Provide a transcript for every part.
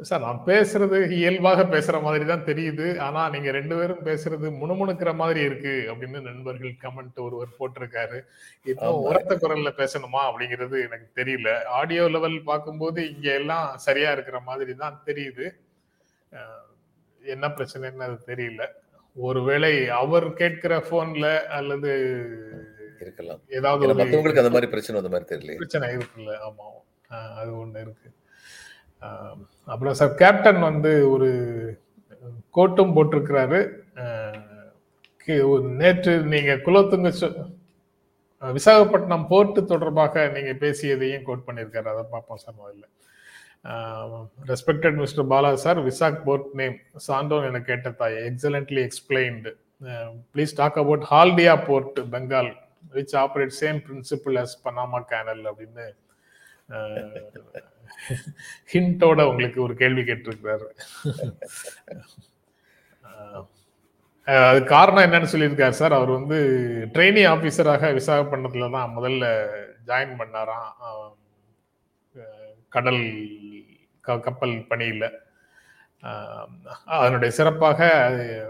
Sir நான் பேசுறது இயல்பாக பேசுற மாதிரி தான் தெரியுது. ஆனா நீங்க ரெண்டு பேரும் பேசுறது முணுமுணுக்கிற மாதிரி இருக்கு அப்படின்னு நண்பர்கள் கமெண்ட் ஒருவர் போட்டிருக்காரு. இன்னும். உரத்த குரல்ல பேசணுமா அப்படிங்கிறது எனக்கு தெரியல. ஆடியோ லெவல் பார்க்கும்போது இங்க எல்லாம் சரியா இருக்கிற மாதிரி தான் தெரியுது என்ன பிரச்சனைன்னு அது தெரியல. ஒருவேளை அவர் கேட்கிற போன்ல அல்லது இருக்கலாம். ஏதாவது மத்தவங்களுக்கு அந்த மாதிரி பிரச்சனை அந்த மாதிரி தெரியல பிரச்சனை இருக்குல்ல. ஆமா அது ஒண்ணு இருக்கு. அப்புறம் சார் கேப்டன் வந்து ஒரு கோட்டும் போட்டிருக்கிறாரு. ஒரு நேற்று நீங்க குலத்துங்க சொ- விசாகப்பட்டினம் போர்ட்டு தொடர்பாக நீங்க பேசியதையும் கோட் பண்ணியிருக்காரு. அதை பார்ப்போம் சார் முதல்ல. Respected mister Bala sir Vizag port name சாண்டோன் என கேட்ட தாய் excellently explained please talk about Haldia port Bengal which operate same principle as Panama canal அப்படின்னு ஹிண்டோட உங்களுக்கு ஒரு கேள்வி கேட்டிருக்கிறாரு. அது காரணம் என்னன்னு சொல்லியிருக்காரு சார். அவர் வந்து ட்ரெயினி ஆஃபீஸராக விசாகப்பட்டினத்துல தான் முதல்ல ஜாயின் பண்ணாராம். கடல் க- கப்பல் பணியில். அதனுடைய சிறப்பாக அது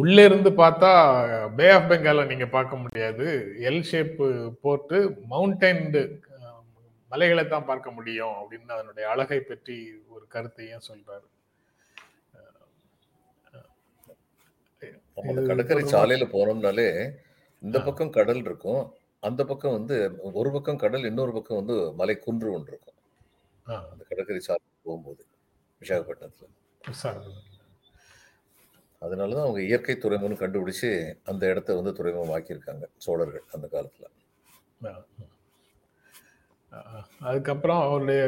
உள்ளே இருந்து பார்த்தா பே ஆஃப் பெங்கால நீங்க பார்க்க முடியாது. எல் ஷேப் போட்டு மவுண்டைன்டு மலைகளை தான் பார்க்க முடியும் அப்படின்னு அதனுடைய அழகை பற்றி ஒரு கருத்தையும் சொல்றாரு. கடற்கரை சாலையில போனோம்னாலே இந்த. பக்கம் கடல் இருக்கும். அந்த பக்கம் வந்து ஒரு பக்கம் கடல் இன்னொரு பக்கம் வந்து மலை குன்று ஒன்று இருக்கும். அந்த கடற்கரை சாலை போகும்போது விசாகப்பட்டினத்துல. அதனால தான் அவங்க இயற்கை துறைமுகம்னு கண்டுபிடிச்சு அந்த இடத்த வந்து துறைமுகம் ஆக்கியிருக்காங்க சோழர்கள் அந்த காலத்தில். அதுக்கப்புறம் அவருடைய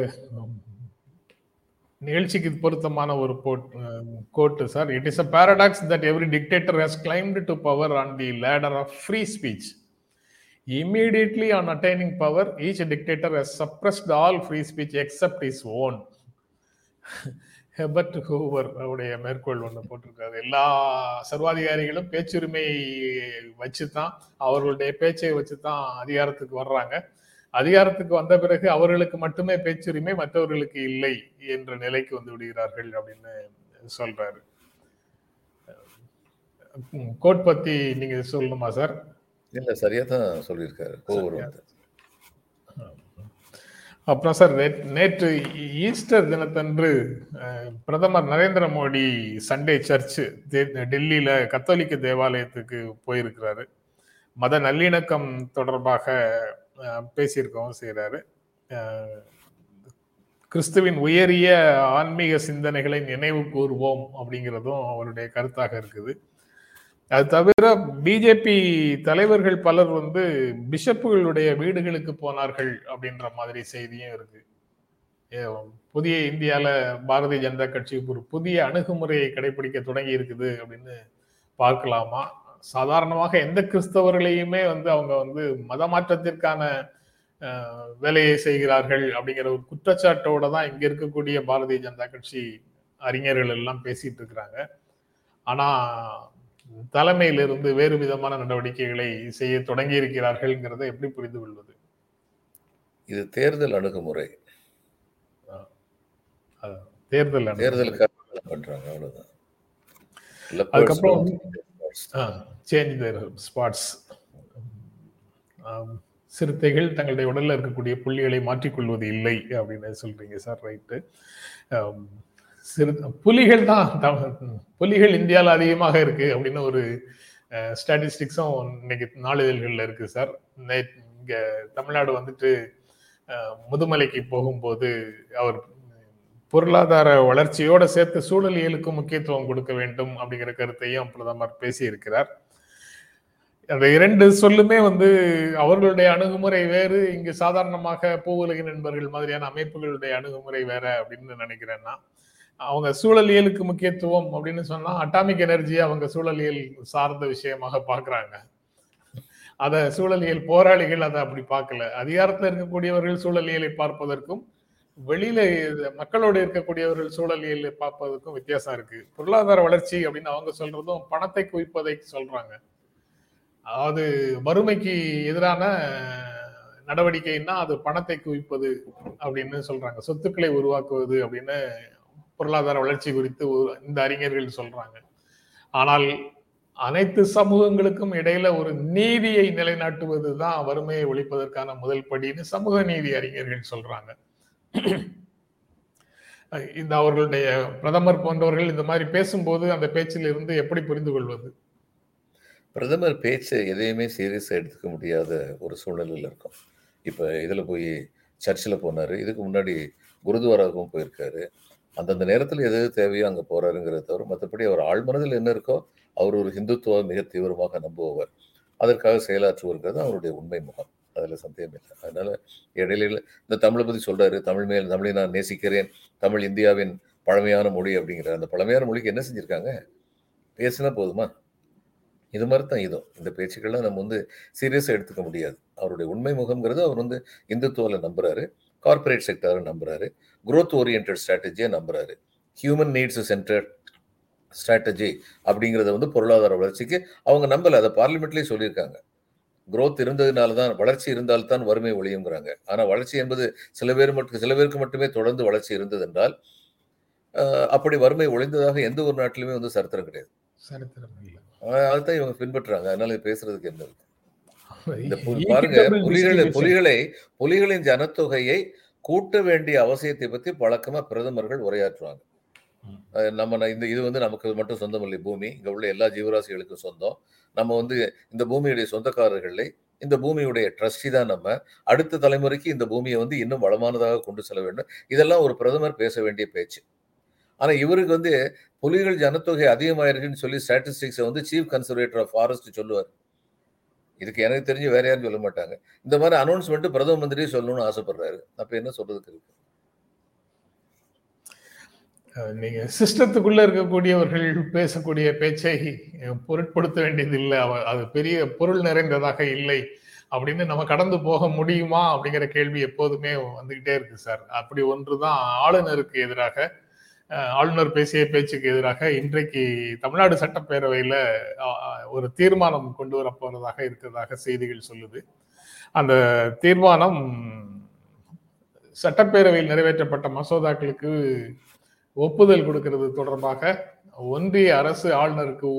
நிகழ்ச்சிக்கு பொருத்தமான ஒரு quote sir. It is a paradox that every dictator has climbed to power on the ladder of free speech immediately on attaining power each dictator has suppressed all free speech except his own Herbert Hoover அவருடைய மேற்கோள் ஒன்று போட்டிருக்காரு. எல்லா சர்வாதிகாரிகளும் பேச்சுரிமை வச்சு தான் அவர்களுடைய பேச்சை வச்சு தான் அதிகாரத்துக்கு வர்றாங்க. அதிகாரத்துக்கு வந்த பிறகு அவர்களுக்கு மட்டுமே பேச்சுரிமை மற்றவர்களுக்கு இல்லை என்ற நிலைக்கு வந்து விடுகிறார்கள் அப்படின்னு சொல்றாரு. கோட் பத்தி நீங்க சொல்லணுமா சார்? இல்ல சரியா தான் சொல்லியிருக்காரு. கோவர் வந்து. அப்புறம் சார் நேற்று- நேற்று ஈஸ்டர் தினத்தன்று பிரதமர் நரேந்திர மோடி சண்டே சர்ச் டெல்லியில கத்தோலிக்க தேவாலயத்துக்கு போயிருக்கிறாரு. மத நல்லிணக்கம் தொடர்பாக பேசியிருக்கவும் செய்கிறாரு கிறிஸ்துவின் உயரிய ஆன்மீக சிந்தனைகளை நினைவு கூறுவோம் அப்படிங்கிறதும் அவருடைய கருத்தாக இருக்குது. அது தவிர பிஜேபி தலைவர்கள் பலர் வந்து பிஷப்புகளுடைய வீடுகளுக்கு போனார்கள் அப்படின்ற மாதிரி செய்தியும் இருக்கு. புதிய இந்தியால பாரதிய ஜனதா கட்சி ஒரு புதிய அணுகுமுறையை கடைபிடிக்க தொடங்கி இருக்குது அப்படின்னு பார்க்கலாமா? சாதாரணமாக எந்த கிறிஸ்தவர்களையுமே வந்து அவங்க வந்து மத மாற்றத்திற்கான வேலையை செய்கிறார்கள் அப்படிங்கிற ஒரு குற்றச்சாட்டோட தான் இங்க இருக்கக்கூடிய பாரதிய ஜனதா கட்சி அறிஞர்கள் எல்லாம் பேசிட்டு இருக்கிறாங்க. ஆனா தலைமையிலிருந்து வேறு விதமான நடவடிக்கைகளை செய்ய தொடங்கி இருக்கிறார்கள்ங்கிறத எப்படி புரிந்து கொள்வது? இது தேர்தல் அணுகுமுறை. தேர்தல். தேர்தலுக்காக பண்றாங்க அவ்வளவுதான். அதுக்கப்புறம் சேஞ்ச் ஸ்பாட்ஸ் சிறுத்தைகள் தங்களுடைய உடல்ல இருக்கக்கூடிய புள்ளிகளை மாற்றிக்கொள்வது இல்லை அப்படின்னு சொல்றீங்க சார் ரைட்டு சிறு புலிகள் தான் புலிகள் இந்தியாவில் அதிகமாக இருக்கு அப்படின்னு ஒரு ஸ்டாட்டிஸ்டிக்ஸும் இன்னைக்கு நாளிதழ்களில் இருக்கு சார். இங்கே தமிழ்நாடு வந்துட்டு முதுமலைக்கு போகும்போது அவர் பொருளாதார வளர்ச்சியோட சேர்த்து சூழலியலுக்கு முக்கியத்துவம் கொடுக்க வேண்டும் அப்படிங்கிற கருத்தையும் பிரதமர் பேசியிருக்கிறார். அந்த இரண்டு சொல்லுமே வந்து அவர்களுடைய அணுகுமுறை வேறு இங்கு சாதாரணமாக பூவுலகின் நண்பர்கள் மாதிரியான அமைப்புகளுடைய அணுகுமுறை வேற அப்படின்னு நினைக்கிறேன்னா அவங்க சூழலியலுக்கு முக்கியத்துவம் அப்படின்னு சொன்னா அட்டாமிக் எனர்ஜியை அவங்க சூழலியல் சார்ந்த விஷயமாக பாக்குறாங்க அத சூழலியல் போராளிகள் அதை அப்படி பார்க்கல. அதிகாரத்தில் இருக்கக்கூடியவர்கள் சூழலியலை பார்ப்பதற்கும் வெளியில மக்களோடு இருக்கக்கூடியவர்கள் சூழலியலை பார்ப்பதற்கும் வித்தியாசம் இருக்கு. பொருளாதார வளர்ச்சி அப்படின்னு அவங்க சொல்றதும் பணத்தை குவிப்பதை சொல்றாங்க. அதாவது வறுமைக்கு எதிரான நடவடிக்கைன்னா அது பணத்தை குவிப்பது அப்படின்னு சொல்றாங்க. சொத்துக்களை உருவாக்குவது அப்படின்னு பொருளாதார வளர்ச்சி குறித்து இந்த அறிஞர்கள் சொல்றாங்க. ஆனால் அனைத்து சமூகங்களுக்கும் இடையில ஒரு நீதியை நிலைநாட்டுவது தான் வறுமையை ஒழிப்பதற்கான முதல் படின்னு சமூக நீதி அறிஞர்கள் சொல்றாங்க. இந்த அவர்களுடைய பிரதமர் போன்றவர்கள் இந்த மாதிரி பேசும்போது அந்த பேச்சில் இருந்து எப்படி புரிந்து கொள்வது? பிரதமர் பேச்சு எதையுமே சீரியஸாக எடுத்துக்க முடியாத ஒரு சூழலில் இருக்கும். இப்போ இதில் போய் சர்ச்சில் போனார். இதுக்கு முன்னாடி குருத்வாராவுக்கும் போயிருக்காரு. அந்தந்த நேரத்தில் எது எது தேவையோ அங்கே போறாருங்கிறத தவிர மற்றபடி அவர் ஆழ்மனதில் என்ன இருக்கோ அவர் ஒரு ஹிந்துத்துவ மிக தீவிரமாக நம்புபவர். அதற்காக செயலாற்றுவருங்கிறது அவருடைய உண்மை முகம். அதில் சந்தேகம் இல்லை. அதனால இடையில இந்த தமிழை பற்றி சொல்றாரு தமிழ் மேல் தமிழை நான் நேசிக்கிறேன் தமிழ் இந்தியாவின் பழமையான மொழி அப்படிங்கிற அந்த பழமையான மொழிக்கு என்ன செஞ்சுருக்காங்க? பேசினா போதுமா? இது மாதிரி தான் இதுவும். இந்த பேச்சுக்கள்லாம் நம்ம வந்து சீரியஸாக எடுத்துக்க முடியாது. அவருடைய உண்மை முகம்ங்கிறது அவர் வந்து இந்துத்துவில் நம்புறாரு கார்ப்பரேட் செக்டரை நம்புறாரு. Growth ஓரியன்ட் ஸ்ட்ராட்டஜியை நம்புறாரு. ஹியூமன் நீட்ஸ் சென்டர் ஸ்ட்ராட்டஜி அப்படிங்கிறத வந்து பொருளாதார வளர்ச்சிக்கு அவங்க நம்பல. அதை பார்லிமெண்ட்லேயே சொல்லியிருக்காங்க. Growth இருந்ததுனால தான் வளர்ச்சி இருந்தால்தான் வறுமை ஒழியுங்கிறாங்க. ஆனால் வளர்ச்சி என்பது சில பேர் மட்டும் சில பேருக்கு மட்டுமே தொடர்ந்து வளர்ச்சி இருந்தது என்றால் அப்படி வறுமை ஒழிந்ததாக எந்த ஒரு நாட்டிலுமே வந்து சரித்திரம் கிடையாது. அதுதான் இவங்க பின்பற்றுறாங்க. அதனால பேசுறதுக்கு என்ன இருக்கு? இந்த பாருங்க புலிகளை. புலிகளை புலிகளின் ஜனத்தொகையை கூட்ட வேண்டிய அவசியத்தை பத்தி பழக்கமா பிரதமர்கள் உரையாற்றுவாங்க. நம்ம இந்த இது வந்து நமக்கு மட்டும் சொந்தம் இல்லை பூமி. இங்க உள்ள எல்லா ஜீவராசிகளுக்கும் சொந்தம். நம்ம வந்து இந்த பூமியுடைய சொந்தக்காரர்களை இந்த பூமியுடைய ட்ரஸ்டி தான் நம்ம. அடுத்த தலைமுறைக்கு இந்த பூமியை வந்து இன்னும் வளமானதாக கொண்டு செல்ல வேண்டும். இதெல்லாம் ஒரு பிரதமர் பேச வேண்டிய பேச்சு. ஆனா இவருக்கு வந்து புலிகள் ஜனத்தொகை அதிகமாயிருக்குன்னு சொல்லி ஸ்டாட்டிஸ்டிக்ஸை வந்து சீஃப் கன்சர்வேட்டர் ஆஃப் ஃபாரஸ்ட் சொல்லுவார். இதுக்கு எனக்கு தெரிஞ்சு வேற யாரும் சொல்ல மாட்டாங்க. இந்த மாதிரி அனௌன்ஸ்மெண்ட் பிரதம மந்திரியே சொல்லணும்னு ஆசைப்படுறாரு. அப்ப என்ன சொல்றதுக்கு இருக்கு? நீங்க சிஸ்டத்துக்குள்ள இருக்கக்கூடியவர்கள் பேசக்கூடிய பேச்சை பொருட்படுத்த வேண்டியது இல்லை அவ- அது பெரிய பொருள் நிறைந்ததாக இல்லை. அப்படின்னு நம்ம கடந்து போக முடியுமா அப்படிங்கிற கேள்வி எப்போதுமே வந்துகிட்டே இருக்கு சார். அப்படி ஒன்றுதான் ஆளுநருக்கு எதிராக ஆளுநர் பேசிய பேச்சுக்கு எதிராக இன்றைக்கு தமிழ்நாடு சட்டப்பேரவையில் ஒரு தீர்மானம் கொண்டு வரப்போறதாக இருக்கிறதாக செய்திகள் சொல்லுது. அந்த தீர்மானம் சட்டப்பேரவையில் நிறைவேற்றப்பட்ட மசோதாக்களுக்கு ஒப்புதல் கொடுக்கிறது தொடர்பாக ஒன்றிய அரசு ஆளுநருக்கு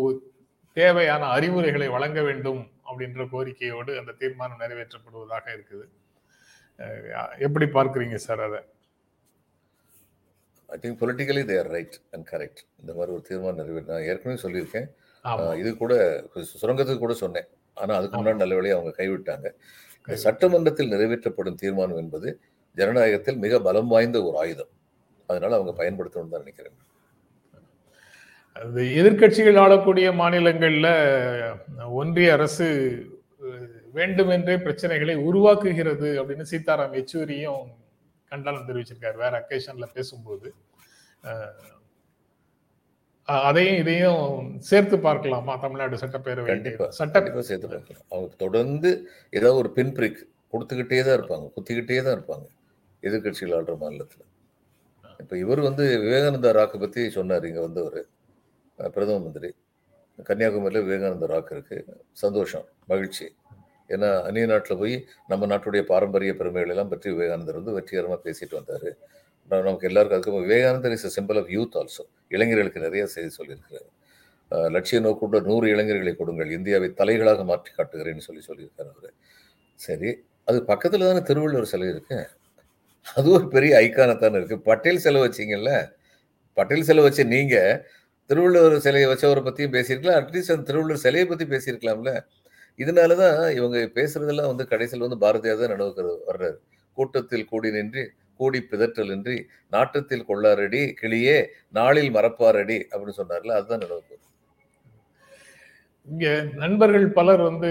தேவையான அறிவுரைகளை வழங்க வேண்டும் அப்படின்ற கோரிக்கையோடு அந்த தீர்மானம் நிறைவேற்றப்படுவதாக இருக்குது. எப்படி பார்க்குறீங்க சார் அதை? I think politically they're right and correct இந்த மாதிரி ஒரு தீர்மானம் நிறைவேற்ற நான் ஏற்கனவே சொல்லியிருக்கேன். இது கூட சுரங்கத்துக்கு கூட சொன்னேன். ஆனா அதுக்கு முன்னாடி நல்ல வேலையை அவங்க கைவிட்டாங்க. இந்த சட்டமன்றத்தில் நிறைவேற்றப்படும் தீர்மானம் என்பது ஜனநாயகத்தில் மிக பலம் வாய்ந்த ஒரு ஆயுதம். அதனால அவங்க பயன்படுத்தணும்னு தான் நினைக்கிறேன். அது எதிர்க்கட்சிகள் ஆளக்கூடிய மாநிலங்கள்ல ஒன்றிய அரசு வேண்டுமென்றே பிரச்சனைகளை உருவாக்குகிறது அப்படின்னு சீதாராம் யெச்சூரியும் கண்டனம் தெரிவிச்சிருக்காரு. வேற அக்கேஷன்ல பேசும்போது. அதையும் இதையும் சேர்த்து பார்க்கலாமா? தமிழ்நாடு சட்டப்பேரவை கண்டிப்பா. சட்ட கண்டிப்பா சேர்த்து பார்க்கலாம். அவங்க தொடர்ந்து ஏதாவது ஒரு பின் பிரிக் கொடுத்துக்கிட்டே தான் இருப்பாங்க. குத்திக்கிட்டே தான் இருப்பாங்க. எதிர்க்கட்சிகள் ஆள்ற மாநிலத்துல. இப்ப இவர் வந்து விவேகானந்தா ராக்கு பத்தி சொன்னார். இங்க வந்தவர். பிரதம மந்திரி. கன்னியாகுமரியில் விவேகானந்த ராக் இருக்கு. சந்தோஷம் மகிழ்ச்சி. ஏன்னா அந்நிய நாட்டில் போய் நம்ம நாட்டுடைய பாரம்பரிய பெருமைகள் எல்லாம் பற்றி விவேகானந்தர் வந்து வெற்றிகரமாக பேசிட்டு வந்தார். நமக்கு எல்லாருக்கும் அதுக்கு விவேகானந்தர் is simple of youth also இளைஞர்களுக்கு நிறைய செய்தி சொல்லியிருக்கிறார். லட்சிய நோக்குள்ள நூறு இளைஞர்களை கொடுங்கள் இந்தியாவை தலைகளாக மாற்றி காட்டுகிறேன்னு சொல்லி சொல்லியிருக்காரு அவர். சரி அது பக்கத்தில் தானே திருவள்ளுவர் சிலை இருக்கு? அது ஒரு பெரிய ஐக்கானத்தானே இருக்குது பட்டேல் சிலை வச்சிங்கல்ல? பட்டேல் சிலை வச்சு நீங்கள் திருவள்ளுவர் சிலையை வச்சவரை பற்றியும் பேசியிருக்கலாம் அட்லீஸ்ட் அந்த திருவள்ளுவர் சிலையை பற்றி பேசியிருக்கலாம்ல? இதனால தான் இவங்க பேசுறதெல்லாம் வந்து கடைசியில் வந்து பாரதியார் தான் நினைவுக்கிறது வர்றாரு. கூட்டத்தில் கூடி நின்று கூடி பிதற்றலின்றி நாட்டத்தில் கொள்ளாரடி கிளியே நாளில் மறப்பாரடி அப்படின்னு சொன்னார்ல அதுதான் நினைவுக்கு இங்க நண்பர்கள் பலர் வந்து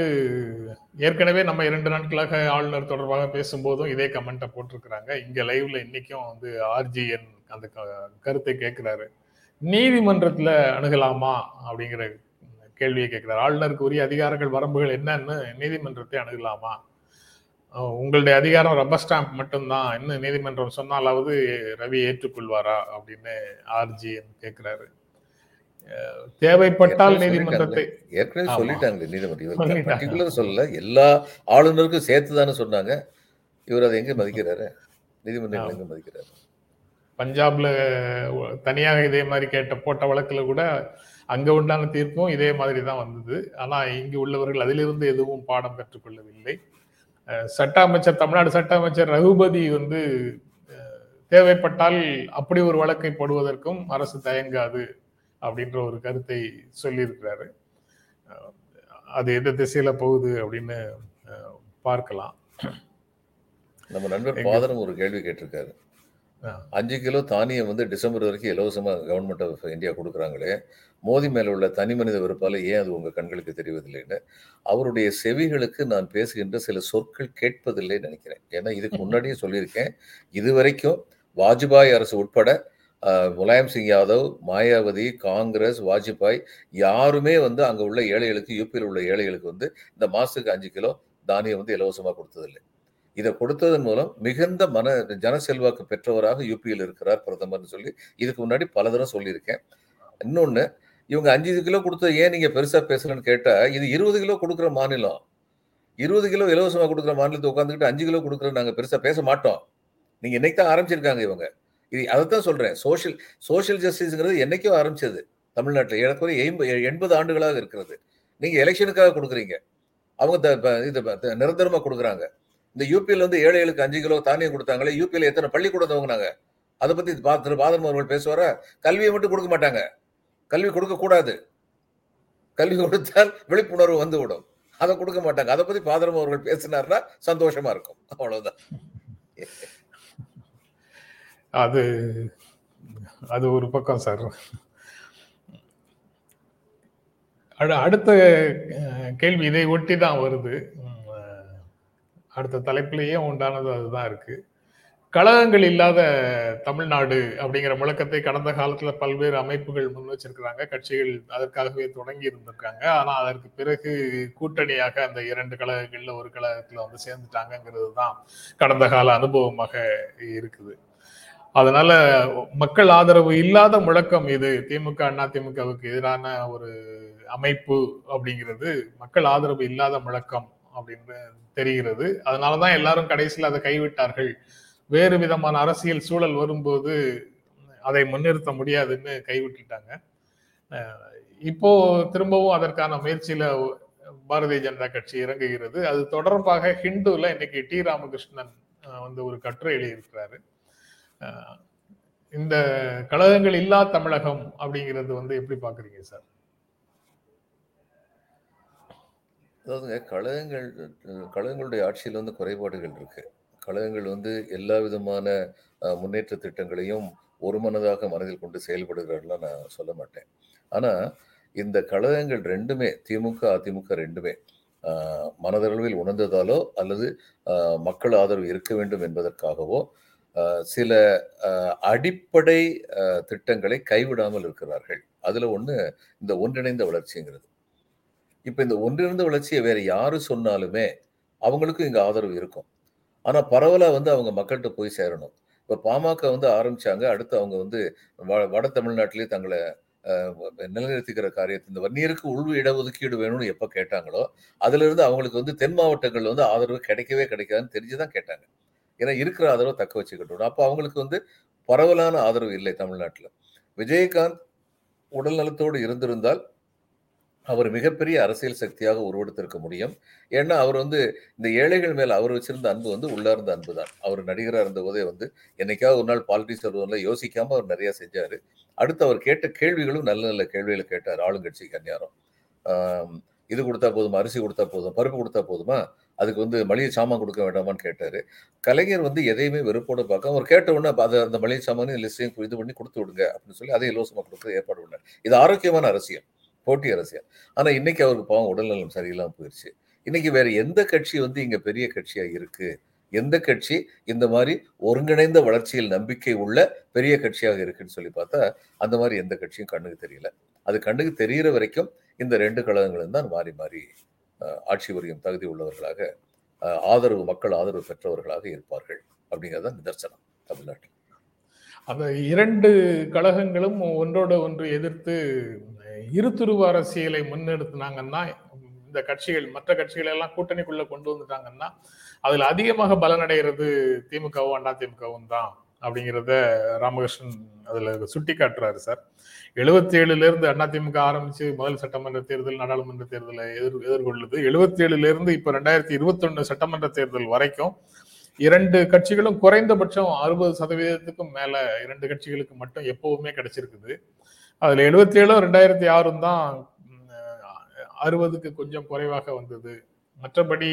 ஏற்கனவே நம்ம இரண்டு நாட்களாக ஆளுநர் தொடர்பாக பேசும்போதும் இதே கமெண்ட்டை போட்டிருக்கிறாங்க. இங்க லைவ்ல இன்னைக்கும் வந்து ஆர்ஜிஎன் அந்த க- கருத்தை கேட்கிறாரு. நீதிமன்றத்துல அணுகலாமா அப்படிங்கிற கேள்வியை கேட்கிறார். ஆளுநருக்கு உரிய அதிகாரங்கள் வரம்புகள் என்னன்னு நீதிமன்றத்தை அணுகலாமா? உங்களுடைய அதிகாரம் ரப்பர் ஸ்டாம்ப் மட்டும்தான் இன்னும் நீதிமன்றம் சொன்னாலாவது ரவி ஏற்றுக்கொள்வாரா அப்படின்னு ஆர்ஜி கேட்கிறாரு. தேவைப்பட்டால் நீதிமன்றத்தை ஏற்கனவே நீதிமன்றம். சொல்லிட்டாங்க. பர்டிகுலர் சொல்லல. எல்லா ஆளுநருக்கும் சேர்த்து தானே சொன்னாங்க. இவர் அதை எங்க மதிக்கிறாரு? நீதிமன்றங்கள் எங்க மதிக்கிறாரு? பஞ்சாப்ல தனியாக இதே மாதிரி கேட்ட போட்ட வழக்குல கூட அங்க உண்டான தீர்ப்பும் இதே மாதிரி தான் வந்தது. ஆனா இங்கு உள்ளவர்கள் அதிலிருந்து எதுவும் பாடம் பெற்றுக்கொள்ளவில்லை சட்ட அமைச்சர் தமிழ்நாடு சட்ட அமைச்சர் ரகுபதி வந்து தேவைப்பட்டால் அப்படி ஒரு வழக்கை போடுவதற்கும் அரசு தயங்காது அப்படின்ற ஒரு கருத்தை சொல்லியிருக்கிறாரு. அது எந்த திசையில போகுது அப்படின்னு பார்க்கலாம். நம்ம நண்பர் பாதரும் ஒரு கேள்வி கேட்டிருக்காரு. அஞ்சு கிலோ தானியம் வந்து டிசம்பர் வரைக்கும் இலவசமாக கவர்மெண்ட் ஆஃப் இந்தியா கொடுக்குறாங்களே. மோதி மேலே உள்ள தனி மனித வெறுப்பால் ஏன் அது உங்கள் கண்களுக்கு தெரிவதில்லைன்னு? அவருடைய செவிகளுக்கு நான் பேசுகின்ற சில சொற்கள் கேட்பதில்லை நினைக்கிறேன். ஏன்னா இதுக்கு முன்னாடியே சொல்லியிருக்கேன். இதுவரைக்கும் வாஜ்பாய் அரசு உட்பட முலாயம் சிங் யாதவ் மாயாவதி காங்கிரஸ் வாஜ்பாய் யாருமே வந்து அங்கே உள்ள ஏழைகளுக்கு யூபியில் உள்ள ஏழைகளுக்கு வந்து இந்த மாதத்துக்கு அஞ்சு கிலோ தானியம் வந்து இலவசமாக கொடுத்ததில்லை. இதை கொடுத்ததன் மூலம் மிகுந்த மன ஜனசெல்வாக்கு பெற்றவராக யூபியில் இருக்கிறார் பிரதமர்னு சொல்லி இதுக்கு முன்னாடி பல தடவை சொல்லியிருக்கேன். இன்னொன்று இவங்க அஞ்சு கிலோ கொடுத்தது ஏன் நீங்கள் பெருசாக பேசலன்னு கேட்டால் இது இருபது கிலோ கொடுக்குற மாநிலம். இருபது கிலோ இலவசமாக கொடுக்குற மாநிலத்தை உட்காந்துக்கிட்டு அஞ்சு கிலோ கொடுக்குற நாங்கள் பெருசாக பேச மாட்டோம். நீங்கள் இன்னைக்கு தான் ஆரம்பிச்சிருக்காங்க இவங்க. இது அதைத்தான் சொல்கிறேன் சோஷியல் சோஷியல் ஜஸ்டிஸுங்கிறது என்னைக்கோ ஆரம்பிச்சது. தமிழ்நாட்டில் எனக்கு எண்ப- எண்பது ஆண்டுகளாக இருக்கிறது. நீங்கள் எலெக்ஷனுக்காக கொடுக்குறீங்க. அவங்க த- இது நிரந்தரமாக த- கொடுக்குறாங்க. இந்த யூபியில் வந்து ஏழைகளுக்கு அஞ்சு கிலோ தானியம் கொடுத்தாங்களே யூபியில் எத்தனை பள்ளிக்கூடம் துவங்கினாங்க? அதை பத்தி பா- திரு பாதம் அவர்கள் பேசுவாரா? கல்வியை மட்டும் கொடுக்க மாட்டாங்க. கல்வி கொடுக்க கூடாது. கல்வி கொடுத்தால் விழிப்புணர்வு வந்து விடும் அதை கொடுக்க மாட்டாங்க. அதை பத்தி பாதரம் அவர்கள் பேசினார்னா சந்தோஷமா இருக்கும். அவ்வளவுதான். அது அது ஒரு பக்கம் சார். அடுத்த கேள்வி இதை ஒட்டி தான் வருது. அடுத்த தலைப்பிலேயே உண்டானது அதுதான் இருக்கு. கழகங்கள் இல்லாத தமிழ்நாடு அப்படிங்கிற முழக்கத்தை கடந்த காலத்துல பல்வேறு அமைப்புகள் முன் வச்சிருக்கிறாங்க. கட்சிகள் அதற்காகவே தொடங்கி இருந்திருக்காங்க. ஆனா அதற்கு பிறகு கூட்டணியாக அந்த இரண்டு கழகங்கள்ல ஒரு கழகத்துல வந்து சேர்ந்துட்டாங்கிறது தான் கடந்த கால அனுபவமாக இருக்குது. அதனால மக்கள் ஆதரவு இல்லாத முழக்கம் இது. திமுக அண்ணா திமுகவுக்கு எதிரான ஒரு அமைப்பு அப்படிங்கிறது மக்கள் ஆதரவு இல்லாத முழக்கம். அப்படின்னு தெரிகிறது. அதனாலதான் எல்லாரும் கடைசியில் அதை கைவிட்டார்கள். வேறு விதமான அரசியல் சூழல் வரும்போது அதை முன்னிறுத்த முடியாதுன்னு கைவிட்டுட்டாங்க. இப்போ திரும்பவும் அதற்கான முயற்சியில பாரதிய ஜனதா கட்சி இறங்குகிறது. அது தொடர்பாக ஹிந்துல இன்னைக்கு டி ராமகிருஷ்ணன் வந்து ஒரு கட்டுரை எழுதியிருக்கிறாரு. இந்த கழகங்கள் இல்லா தமிழகம் அப்படிங்கிறது வந்து எப்படி பாக்குறீங்க சார்? அதாவதுங்க கழகங்கள் கழகங்களுடைய ஆட்சியில் வந்து குறைபாடுகள் இருக்கு. கழகங்கள் வந்து எல்லா விதமான அஹ், முன்னேற்ற திட்டங்களையும் ஒரு மனதாக மனதில் கொண்டு செயல்படுகிறார்கள்லாம் நான் சொல்ல மாட்டேன். ஆனா இந்த கழகங்கள் ரெண்டுமே திமுக அதிமுக ரெண்டுமே அஹ், மனதளவில் உணர்ந்ததாலோ அல்லது மக்கள் ஆதரவு இருக்க வேண்டும் என்பதற்காகவோ சில அடிப்படை திட்டங்களை கைவிடாமல் இருக்கிறார்கள். அதுல ஒண்ணு இந்த ஒன்றிணைந்த வளர்ச்சிங்கிறது. இப்போ இந்த ஒன்றிணைந்த வளர்ச்சியை வேற யாரு சொன்னாலுமே அவங்களுக்கும் இங்கே ஆதரவு இருக்கும். ஆனால் பரவலாக வந்து அவங்க மக்கள்கிட்ட போய் சேரணும். இப்போ பாமக வந்து ஆரம்பிச்சாங்க. அடுத்து அவங்க வந்து வ- வட தமிழ்நாட்டிலே தங்களை நிலைநிறுத்திக்கிற காரியத்தை இந்த வன்னியருக்கு உள் இடஒதுக்கீடு வேணும்னு எப்போ கேட்டாங்களோ அதுலேருந்து அவங்களுக்கு வந்து தென் மாவட்டங்களில் வந்து ஆதரவு கிடைக்கவே கிடைக்காதுன்னு தெரிஞ்சு தான் கேட்டாங்க. ஏன்னா இருக்கிற ஆதரவை தக்க வச்சுக்கிட்டோம். அப்போ அவங்களுக்கு வந்து பரவலான ஆதரவு இல்லை தமிழ்நாட்டில். விஜயகாந்த் உடல் நலத்தோடு இருந்திருந்தால் அவர் மிகப்பெரிய அரசியல் சக்தியாக உருவெடுத்திருக்க முடியும். ஏன்னா அவர் வந்து இந்த ஏழைகள் மேல் அவர் வச்சிருந்த அன்பு வந்து உள்ளார்ந்த அன்பு தான் அவர் நடிகராக இருந்த போதே வந்து என்னைக்காவது ஒரு நாள் பாலிட்டிக்ஸ் வருவதில் யோசிக்காமல் அவர் நிறையா செஞ்சார். அடுத்து அவர் கேட்ட கேள்விகளும் நல்ல நல்ல கேள்விகளை கேட்டார் ஆளுங்கட்சிக்கு கன்னியாரம். இது கொடுத்தா போதுமா? அரிசி கொடுத்தா போதும்? பருப்பு கொடுத்தா போதுமா? அதுக்கு வந்து மளிகை சாமான் கொடுக்க வேண்டாமான்னு கேட்டார். கலைஞர் வந்து எதையுமே வெறுப்போட பார்க்காம அவர் கேட்ட உடனே அதை அந்த மளிகை சாமானையும் லிஸ்டையும் இது பண்ணி கொடுத்து விடுங்க அப்படின்னு சொல்லி அதை இலவசமாக கொடுக்க ஏற்பாடு பண்ணார். இது ஆரோக்கியமான அரசியல். போட்டி அரசியல். ஆனால் இன்னைக்கு அவருக்கு பாவம் உடல்நலம் சரியில்லாமல் போயிடுச்சு இன்னைக்கு வேற எந்த கட்சி வந்து இங்கே பெரிய கட்சியாக இருக்கு? எந்த கட்சி இந்த மாதிரி ஒருங்கிணைந்த வளர்ச்சியில் நம்பிக்கை உள்ள பெரிய கட்சியாக இருக்குன்னு சொல்லி பார்த்தா அந்த மாதிரி எந்த கட்சியும் கண்ணுக்கு தெரியல. அது கண்ணுக்கு தெரிகிற வரைக்கும் இந்த ரெண்டு கழகங்களும் தான் மாறி மாறி ஆட்சி புரியும் தகுதி உள்ளவர்களாக ஆதரவு மக்கள் ஆதரவு பெற்றவர்களாக இருப்பார்கள் அப்படிங்கிறது தான் நிதர்சனம் தமிழ்நாட்டில். அந்த இரண்டு கழகங்களும் ஒன்றோட ஒன்று எதிர்த்து இருதுருவ அரசியலை முன்னெடுத்துனாங்கன்னா இந்த கட்சிகள் மற்ற கட்சிகள் எல்லாம் கூட்டணிக்குள்ள கொண்டு வந்துட்டாங்கன்னா அதுல அதிகமாக பலனடைகிறது திமுகவும் அண்ணா திமுகவும் தான் அப்படிங்கிறத ராமகிருஷ்ணன் அதுல சுட்டி காட்டுறாரு சார். எழுபத்தி ஏழுல இருந்து அதிமுக ஆரம்பிச்சு முதல் சட்டமன்ற தேர்தல் நாடாளுமன்ற தேர்தலை எதிர் எதிர்கொள்ளுது. எழுபத்தி ஏழுல இருந்து இப்ப ரெண்டாயிரத்தி இருபத்தி சட்டமன்ற தேர்தல் வரைக்கும் இரண்டு கட்சிகளும் குறைந்தபட்சம் அறுபது சதவீதத்துக்கும் மேல இரண்டு கட்சிகளுக்கு மட்டும் எப்பவுமே கிடைச்சிருக்குது. அதுல எழுபத்தி ஏழும் ரெண்டாயிரத்தி ஆறும் தான் அறுபதுக்கு கொஞ்சம் குறைவாக வந்தது. மற்றபடி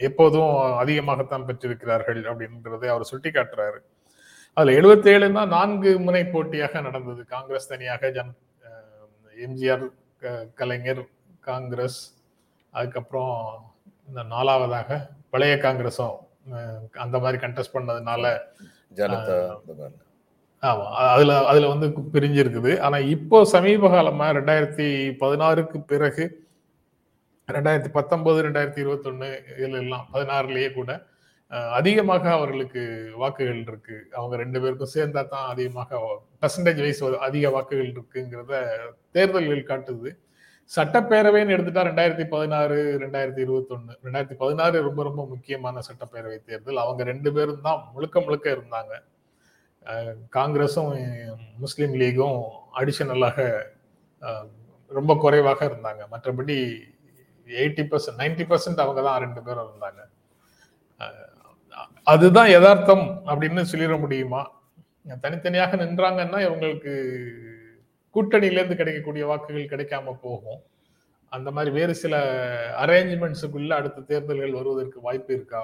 எப்போதும் அதிகமாகத்தான் பெற்றிருக்கிறார்கள் அப்படின்றதை அவர் சுட்டி காட்டுறாரு அதுல எழுபத்தி ஏழு தான் நான்கு முனை போட்டியாக நடந்தது. காங்கிரஸ் தனியாக ஜன் எம்ஜிஆர் கலைஞர் காங்கிரஸ் அதுக்கப்புறம் இந்த நாலாவதாக பழைய காங்கிரஸும் அந்த மாதிரி கண்டெஸ்ட் பண்ணதுனால ஜனதா ஆமா அதில் அதுல அதுல வந்து கு- பிரிஞ்சிருக்குது. ஆனா இப்போ சமீப காலமா ரெண்டாயிரத்தி பதினாறுக்கு பிறகு ரெண்டாயிரத்தி பத்தொன்பது ரெண்டாயிரத்தி இருபத்தொன்னு இதுல எல்லாம் பதினாறுலயே கூட அதிகமாக அவர்களுக்கு வாக்குகள் இருக்கு. அவங்க ரெண்டு பேருக்கும் சேர்ந்தா தான் அதிகமாக பர்சன்டேஜ் வைஸ் அதிக வாக்குகள் இருக்குங்கிறத தேர்தல்கள் காட்டுது. சட்டப்பேரவைன்னு எடுத்துட்டா ரெண்டாயிரத்தி பதினாறு ரெண்டாயிரத்தி இருபத்தொன்னு ரெண்டாயிரத்தி பதினாறு ரொம்ப ரொம்ப முக்கியமான சட்டப்பேரவை தேர்தல். அவங்க ரெண்டு பேரும் தான் முழுக்க முழுக்க இருந்தாங்க. காங்கிரஸும் முஸ்லீம் லீகும் அடிஷனலாக ரொம்ப குறைவாக இருந்தாங்க. மற்றபடி எயிட்டி பர்சன்ட் நைன்டி பர்சன்ட் அவங்க தான் ரெண்டு பேரும் இருந்தாங்க. அதுதான் யதார்த்தம் அப்படின்னு சொல்லிட முடியுமா? தனித்தனியாக நின்றாங்கன்னா இவங்களுக்கு கூட்டணியிலேருந்து கிடைக்கக்கூடிய வாக்குகள் கிடைக்காம போகும். அந்த மாதிரி வேறு சில அரேஞ்ச்மெண்ட்ஸுக்குள்ள அடுத்த தேர்தல்கள் வருவதற்கு வாய்ப்பு இருக்கா?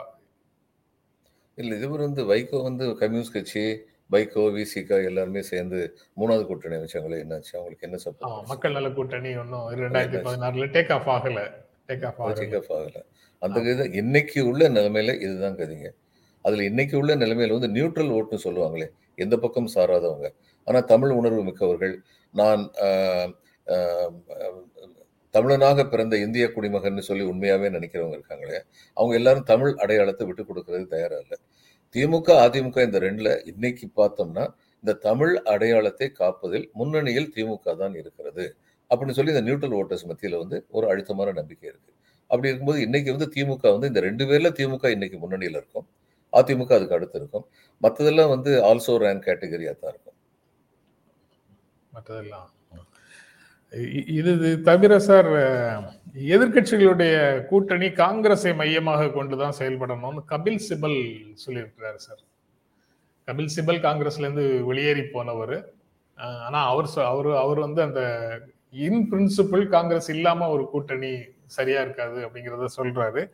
இல்லை இவர் வந்து வைகோ வந்து கம்யூனிஸ்ட் கட்சி வைகோ விசிகா எல்லாருமே சேர்ந்து மூணாவது கூட்டணி வச்சாங்களே என்னாச்சு? அவங்களுக்கு என்ன சப்போர்ட் மக்கள் நல கூட்டணி ஒன்றும் ரெண்டாயிரத்தி பதினாறுல டேக் ஆஃப் ஆகல. டேக் ஆஃப் ஆகல. டேக் ஆகல. அந்த இது இன்னைக்கு உள்ள நிலைமையில இதுதான் கதிங்க. அதுல இன்னைக்கு உள்ள நிலைமையில வந்து நியூட்ரல் ஓட்டுன்னு சொல்லுவாங்களே எந்த பக்கம் சாராதவங்க. ஆனா தமிழ் உணர்வு மிக்கவர்கள் நான் தமிழனாக பிறந்த இந்திய குடிமகன் சொல்லி உண்மையாவே நினைக்கிறவங்க இருக்காங்களே அவங்க எல்லாரும் தமிழ் அடையாளத்தை விட்டு கொடுக்கறது தயாரா இல்லை. திமுக அதிமுக இந்த ரெண்டுல இன்னைக்கு பார்த்தோம்னா இந்த தமிழ் அடையாளத்தை காப்பதில் முன்னணியில் திமுக தான் இருக்கிறது. அப்படின்னு சொல்லி இந்த நியூட்ரல் ஓட்டர்ஸ் மத்தியில் வந்து ஒரு அழுத்தமான நம்பிக்கை இருக்கு. அப்படி இருக்கும்போது இன்னைக்கு வந்து திமுக வந்து இந்த ரெண்டு பேர்ல திமுக இன்னைக்கு முன்னணியில் இருக்கும். அதிமுக அதுக்கு அடுத்து இருக்கும். மற்றதெல்லாம் வந்து ஆல்சோ ரேங்க் கேட்டகரியா தான் இருக்கும். மற்றதெல்லாம் இது இது தவிர சார் எதிர்க்கட்சிகளுடைய கூட்டணி காங்கிரஸை மையமாக கொண்டுதான் செயல்படணும்னு கபில் சிபல் சொல்லியிருக்கிறாரு சார். கபில் சிபல் காங்கிரஸ்ல இருந்து வெளியேறி போனவர். ஆனா அவர் சொ- அவர் அவர் வந்து அந்த இன் பிரின்சிபிள் காங்கிரஸ் இல்லாம ஒரு கூட்டணி சரியா இருக்காது அப்படிங்கிறத சொல்றாரு.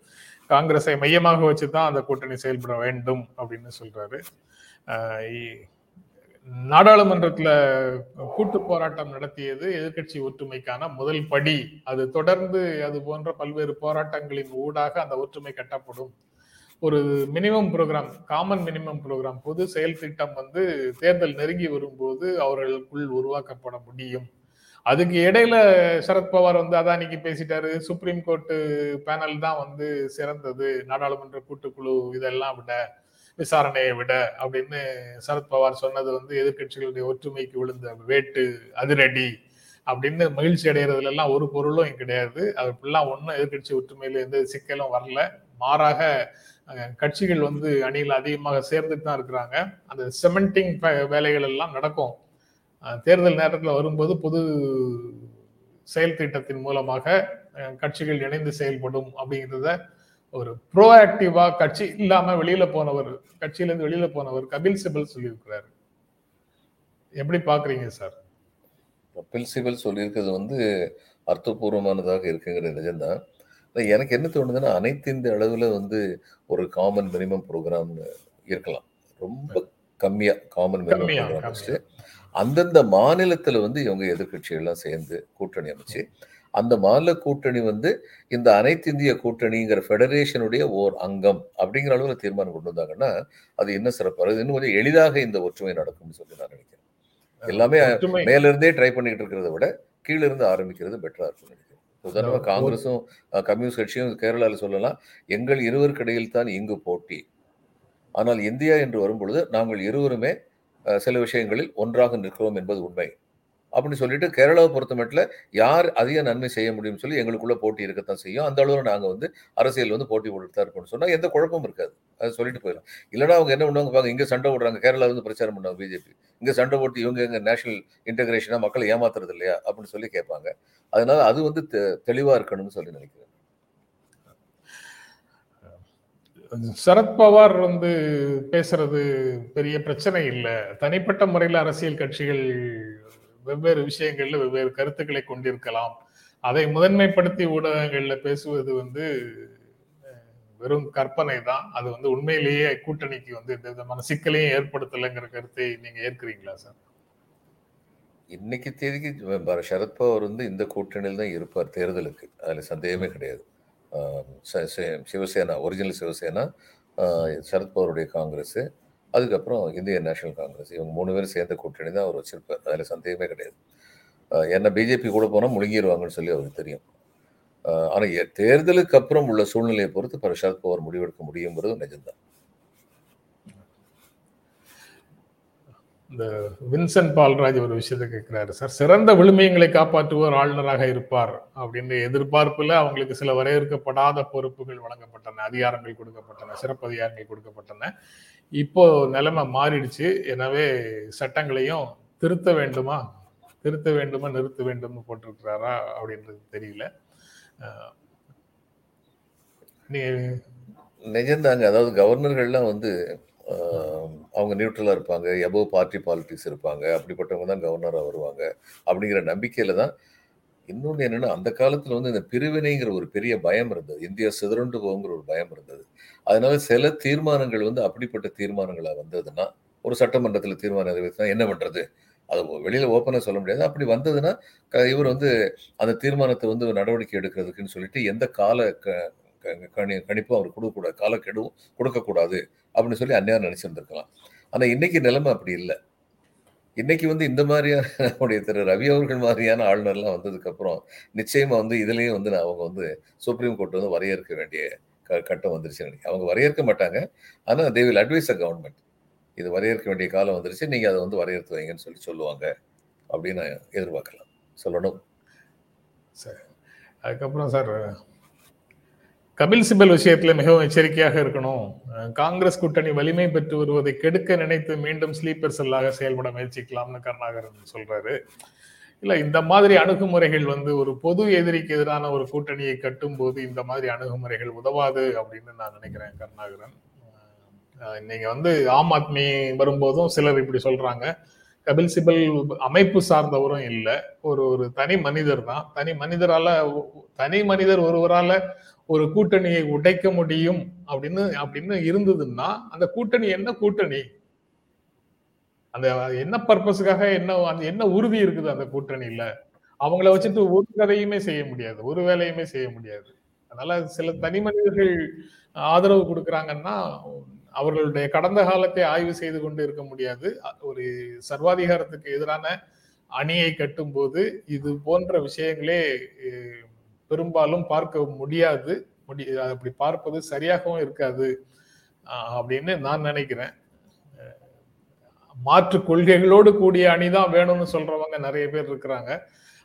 காங்கிரஸை மையமாக வச்சு தான் அந்த கூட்டணி செயல்பட வேண்டும் அப்படின்னு சொல்றாரு. இ- நாடாளுமன்றத்துல கூட்டு போராட்டம் நடத்தியது எதிர்க்கட்சி ஒற்றுமைக்கான முதல் படி. அது தொடர்ந்து அது போன்ற பல்வேறு போராட்டங்களின் ஊடாக அந்த ஒற்றுமை கட்டப்படும். ஒரு minimum programme common minimum programme பொது செயல் திட்டம் வந்து தேர்தல் நெருங்கி வரும்போது அவர்களுக்குள் உருவாக்கப்பட முடியும். அதுக்கு இடையில சரத்பவார் வந்து அதானிக்கு பேசிட்டாரு. சுப்ரீம் கோர்ட்டு பேனல் தான் வந்து சிறந்தது. நாடாளுமன்ற கூட்டுக்குழு இதெல்லாம் விட. விசாரணையை விட அப்படின்னு சரத்பவார் சொன்னது வந்து எதிர்க்கட்சிகளுடைய ஒற்றுமைக்கு விழுந்த வேட்டு அதிரடி அப்படின்னு மகிழ்ச்சி அடைகிறதுல எல்லாம் ஒரு பொருளும் கிடையாது. அது இப்படிலாம் ஒன்றும் எதிர்க்கட்சி ஒற்றுமையில எந்த சிக்கலும் வரல. மாறாக கட்சிகள் வந்து அணியில் அதிகமாக சேர்ந்துட்டு தான் இருக்கிறாங்க. அந்த செமெண்டிங் வேலைகள் எல்லாம் நடக்கும். தேர்தல் நேரத்தில் வரும்போது பொது செயல் திட்டத்தின் மூலமாக கட்சிகள் இணைந்து செயல்படும் அப்படிங்கிறத ஒரு ப்ரோஆக்டிவா கட்சி இல்லாம வெளியில போனவர் கட்சியில இருந்து வெளியில போனவர் கபில் சிபல் சொல்லியிருக்கிறாரு. எப்படி பாக்குறீங்க சார்? கபில் சிபல் சொல்லியிருக்கிறது வந்து அர்த்தபூர்வமானதாக இருக்குங்கிற நிஜம்தான். எனக்கு என்ன தோணுதுன்னா அனைத்து இந்த அளவில் வந்து ஒரு காமன் மினிமம் ப்ரோக்ராம்னு இருக்கலாம். ரொம்ப கம்மியா காமன் மினிமம் ப்ரோக்ராம் அந்தந்த மாநிலத்துல வந்து இவங்க எதிர்க்கட்சிகள்லாம் சேர்ந்து கூட்டணி அமைச்சு அந்த மாநில கூட்டணி வந்து இந்த அனைத்து இந்திய கூட்டணிங்கிற ஃபெடரேஷனுடைய ஓர் அங்கம் அப்படிங்கிற அளவில் தீர்மானம் கொண்டு வந்தாங்கன்னா அது இன்னும் சிறப்பாக இன்னும் கொஞ்சம் எளிதாக இந்த ஒற்றுமை நடக்கும்னு சொல்லி நான் நினைக்கிறேன். எல்லாமே ஒற்றுமை. மேல இருந்தே ட்ரை பண்ணிட்டு இருக்கிறத விட கீழ இருந்து ஆரம்பிக்கிறது பெட்டரா இருக்கும் நினைக்கிறேன். உதாரணமா ஒரு- காங்கிரஸும் கம்யூனிஸ்ட் கட்சியும் கேரளால சொல்லலாம் எங்கள் இருவருக்கிடையில் தான் இங்கு போட்டி. ஆனால் இந்தியா என்று வரும்பொழுது நாங்கள் இருவருமே சில விஷயங்களில் ஒன்றாக நிற்கிறோம் என்பது உண்மை. அப்படின்னு சொல்லிட்டு கேரளாவை பொறுத்த மட்டில் யார் அதிக நன்மை செய்ய முடியும்னு சொல்லி எங்களுக்குள்ள போட்டி இருக்கத்தான் செய்யும். அந்த அளவில் நாங்கள் வந்து அரசியல் வந்து போட்டி போட்டுட்டு தான் இருக்கோம்னு சொன்னால் எந்த குழப்பமும் இருக்காது. அது சொல்லிட்டு போயிடலாம். இல்லைன்னா அவங்க என்ன பண்ணுவாங்க பாருங்க இங்கே சண்டை போடுறாங்க கேரளாவில் வந்து பிரச்சாரம் பண்ணுவாங்க பிஜேபி. இங்கே சண்டை போட்டு இவங்க எங்க நேஷனல் இன்டகிரேஷனாக மக்களை ஏமாத்துறது இல்லையா அப்படின்னு சொல்லி கேட்பாங்க. அதனால அது வந்து தெ- இருக்கணும்னு சொல்லி நினைக்கிறேன். சரத்பவார் வந்து பேசுறது பெரிய பிரச்சனை இல்லை. தனிப்பட்ட முறையில் அரசியல் கட்சிகள் வெவ்வேறு விஷயங்கள்ல வெவ்வேறு கருத்துக்களை கொண்டிருக்கலாம். அதை முதன்மைப்படுத்தி ஊடகங்கள்ல பேசுவது வந்து வெறும் கற்பனை தான். அது வந்து உண்மையிலேயே கூட்டணிக்கு வந்து எந்த விதமான சிக்கலையும் ஏற்படுத்தலைங்கிற கருத்தை நீங்க ஏற்கிறீங்களா சார்? இன்னைக்கு தேதிக்கு சரத்பவர் வந்து இந்த கூட்டணியில் தான் இருப்பார் தேர்தலுக்கு. அதில் சந்தேகமே கிடையாது. சிவசேனா ஒரிஜினல் சிவசேனா சரத்பவருடைய காங்கிரஸ். அதுக்கப்புறம் இந்திய நேஷனல் காங்கிரஸ். இவங்க மூணு பேரும் சேர்ந்த கூட்டணி தான் அவர் வச்சிருப்பார். அதில் சந்தேகமே கிடையாது. ஏன்னா பிஜேபி கூட போனால் முழுங்கிடுவாங்கன்னு சொல்லி அவருக்கு தெரியும். ஆனால் தேர்தலுக்கு அப்புறம் உள்ள சூழ்நிலையை பொறுத்து பிரசாத் பவார் முடிவெடுக்க முடியுங்கிறது நிஜம்தான். இந்த வின்சென்ட் பால்ராஜ் ஒரு விஷயத்தை கேட்கிறாரு சார் சிறந்த விழுமியங்களை காப்பாற்றுவோர் ஆளுநராக இருப்பார் அப்படின்னு எதிர்பார்ப்புல அவங்களுக்கு சில வரையறுக்கப்படாத பொறுப்புகள் வழங்கப்பட்டன அதிகாரங்கள் கொடுக்கப்பட்டன சிறப்பு அதிகாரங்கள் கொடுக்கப்பட்டன. இப்போ நிலைமை மாறிடுச்சு. எனவே சட்டங்களையும் திருத்த வேண்டுமா? திருத்த வேண்டுமா? நிறுத்த வேண்டும்னு போட்டிருக்கிறாரா அப்படின்றது தெரியல. நீ நிஜம்தாங்க. அதாவது கவர்னர்கள்லாம் வந்து அவங்க நியூட்ரலாக இருப்பாங்க எபோ பார்ட்டி பாலிட்டிக்ஸ் இருப்பாங்க அப்படிப்பட்டவங்க தான் கவர்னராக வருவாங்க அப்படிங்கிற நம்பிக்கையில் தான் இன்னொன்று என்னென்னா அந்த காலத்தில் வந்து இந்த பிரிவினைங்கிற ஒரு பெரிய பயம் இருந்தது. இந்தியா சிதறண்டு போகுங்கிற ஒரு பயம் இருந்தது. அதனால சில தீர்மானங்கள் வந்து அப்படிப்பட்ட தீர்மானங்களாக வந்ததுன்னா ஒரு சட்டமன்றத்தில் தீர்மானம் நிறைவேற்றினா என்ன பண்ணுறது அது வெளியில் ஓப்பனாக சொல்ல முடியாது. அப்படி வந்ததுன்னா க- இவர் வந்து அந்த தீர்மானத்தை வந்து நடவடிக்கை எடுக்கிறதுக்குன்னு சொல்லிட்டு எந்த கால க- கணி கணிப்பும் அவர் கொடுக்கக்கூடாது காலக்கெடுவும் கொடுக்கக்கூடாது அப்படின்னு சொல்லி அந்நியார் நினைச்சிருந்திருக்கலாம். ஆனா இன்னைக்கு நிலைமை அப்படி இல்லை. இன்னைக்கு வந்து இந்த மாதிரியான நம்முடைய திரு ரவி அவர்கள் மாதிரியான ஆளுநர்லாம் வந்ததுக்கு அப்புறம் நிச்சயமா வந்து இதுலயும் வந்து நான் அவங்க வந்து சுப்ரீம் கோர்ட் வந்து வரையறுக்க வேண்டிய க- கட்டம் வந்துருச்சு நினைக்கிறேன். அவங்க வரையறுக்க மாட்டாங்க. ஆனா they will advise a government இது வரையறுக்க வேண்டிய காலம் வந்துருச்சு. நீங்க அதை வந்து வரையறுத்து வைங்கன்னு சொல்லி சொல்லுவாங்க அப்படின்னு நான் எதிர்பார்க்கலாம். சொல்லணும். சரி. அதுக்கப்புறம் சார் கபில் சிபல் விஷயத்துல மிகவும் எச்சரிக்கையாக இருக்கணும். காங்கிரஸ் கூட்டணி வலிமை பெற்று வருவதை கெடுக்க நினைத்து மீண்டும் ஸ்லீப்பர் செல்லாக செயல்பட முயற்சிக்கலாம்னு கருணாகரன் சொல்றாரு. இல்ல இந்த மாதிரி அணுகுமுறைகள் வந்து ஒரு பொது எதிரிக்கு எதிரான ஒரு கூட்டணியை கட்டும் போது இந்த மாதிரி அணுகுமுறைகள் உதவாது அப்படின்னு நான் நினைக்கிறேன் கருணாகரன். நீங்க வந்து ஆம் ஆத்மி வரும்போதும் சிலர் இப்படி சொல்றாங்க. கபில் சிபல் அமைப்பு சார்ந்தவரும் இல்லை. ஒரு ஒரு தனி மனிதர் தான். தனி மனிதரால தனி மனிதர் ஒருவரால ஒரு கூட்டணியை உடைக்க முடியும் அப்படின்னு அப்படின்னு இருந்ததுன்னா அந்த கூட்டணி என்ன கூட்டணி? அந்த என்ன பர்பஸுக்காக என்ன அந்த என்ன உறுதி இருக்குது அந்த கூட்டணியில? அவங்கள வச்சுட்டு ஒரு கதையுமே செய்ய முடியாது ஒரு வேலையுமே செய்ய முடியாது. அதனால சில தனி மனிதர்கள் ஆதரவு கொடுக்கறாங்கன்னா அவர்களுடைய கடந்த காலத்தை ஆய்வு செய்து கொண்டு இருக்க முடியாது. ஒரு சர்வாதிகாரத்துக்கு எதிரான அணியை கட்டும் போது இது போன்ற விஷயங்களே பெரும்பாலும் பார்க்க முடியாது. முடி அப்படி பார்ப்பது சரியாகவும் இருக்காது அப்படின்னு நான் நினைக்கிறேன். மாற்று கொள்கைகளோடு கூடிய அணிதான் வேணும்னு சொல்றவங்க நிறைய பேர் இருக்கிறாங்க.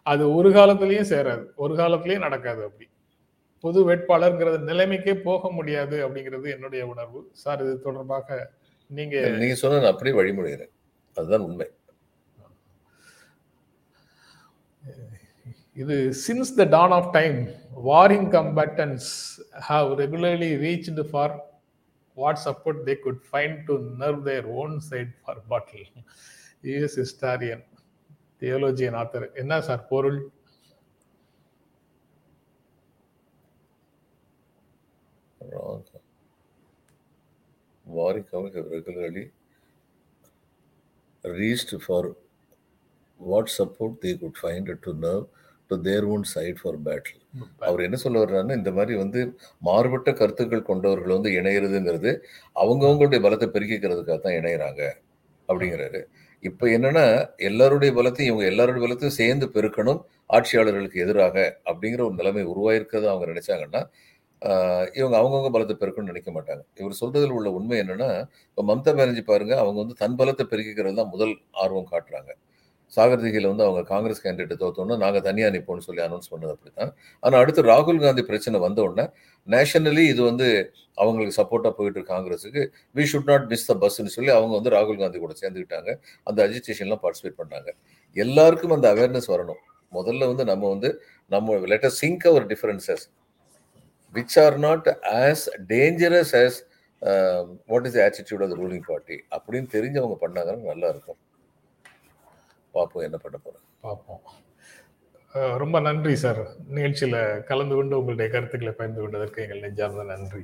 அது ஒரு காலத்திலயும் சேராது. ஒரு காலத்திலயும் நடக்காது அப்படி. பொது வேட்பாளர்ங்கிற நிலைமைக்கே போக முடியாது அப்படிங்கிறது என்னுடைய உணர்வு. சார் இது தொடர்பாக நீங்க நீங்க சொன்ன அப்படியே வழிமுறைகிறேன் அதுதான் உண்மை. இது since the dawn of time warring combatants have regularly reached for what support they could find to nerve their own side for battle US historian தியோலஜியன் author என்ன சார் பொருள்? Worrying Warring Comic have regularly reached for what support they could find to nerve to their own side for battle அவர் என்ன சொல்ல வர்றாருன்னா இந்த மாதிரி வந்து மாறுபட்ட கருத்துக்கள் கொண்டவர்கள் வந்து இணையிறதுங்கிறது அவங்கவுங்களுடைய பலத்தை பெருக்கிக்கிறதுக்காக தான் இணையிறாங்க அப்படிங்கிறாரு. இப்ப என்னன்னா எல்லாருடைய பலத்தையும் இவங்க எல்லாருடைய பலத்தையும் சேர்ந்து பெருக்கணும் ஆட்சியாளர்களுக்கு எதிராக அப்படிங்கிற ஒரு நிலைமை உருவாயிருக்கிறத அவங்க நினைச்சாங்கன்னா இவங்க அவங்கவுங்க பலத்தை பெருக்கணும்னு நினைக்க மாட்டாங்க. இவர் சொல்றதுல உள்ள உண்மை என்னன்னா இப்போ மம்தா பானர்ஜி பாருங்க அவங்க வந்து தன் பலத்தை பெருக்கிக்கிறது தான் முதல் ஆர்வம் காட்டுறாங்க. சாகர்திகையில் வந்து அவங்க காங்கிரஸ் கேண்டிடேட் தோத்தோன்னு நாங்கள் தனியாக நிற்போம்னு சொல்லி அனௌன்ஸ் பண்ணது அப்படித்தான். ஆனால் அடுத்து ராகுல் காந்தி பிரச்சனை வந்த உடனே நேஷனலி இது வந்து அவங்களுக்கு சப்போர்ட்டாக போயிட்டு இருக்கு காங்கிரஸுக்கு we should not miss the பஸ்ன்னு சொல்லி அவங்க வந்து ராகுல் காந்தி கூட சேர்ந்துக்கிட்டாங்க. அந்த அஜிடேஷன்லாம் பார்ட்டிசிபேட் பண்ணாங்க. எல்லாருக்கும் அந்த அவேர்னஸ் வரணும். முதல்ல வந்து நம்ம வந்து நம்ம let us sink our differences which are not as dangerous as what is attitude of ruling party அப்படின்னு தெரிஞ்சவங்க பண்ணாங்கன்னா நல்லா இருக்கும். பார்ப்போம் என்ன பண்ண போறோம். பார்ப்போம். ரொம்ப நன்றி சார். நிகழ்ச்சியில கலந்து கொண்டு உங்களுடைய கருத்துக்களை பகிர்ந்து கொண்டதற்கு எங்கள் நெஞ்சார்ந்த நன்றி.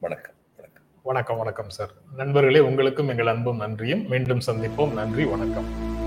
வணக்கம் வணக்கம். வணக்கம் வணக்கம் சார். நண்பர்களே உங்களுக்கும் எங்கள் அன்பும் நன்றியும். மீண்டும் சந்திப்போம். நன்றி வணக்கம்.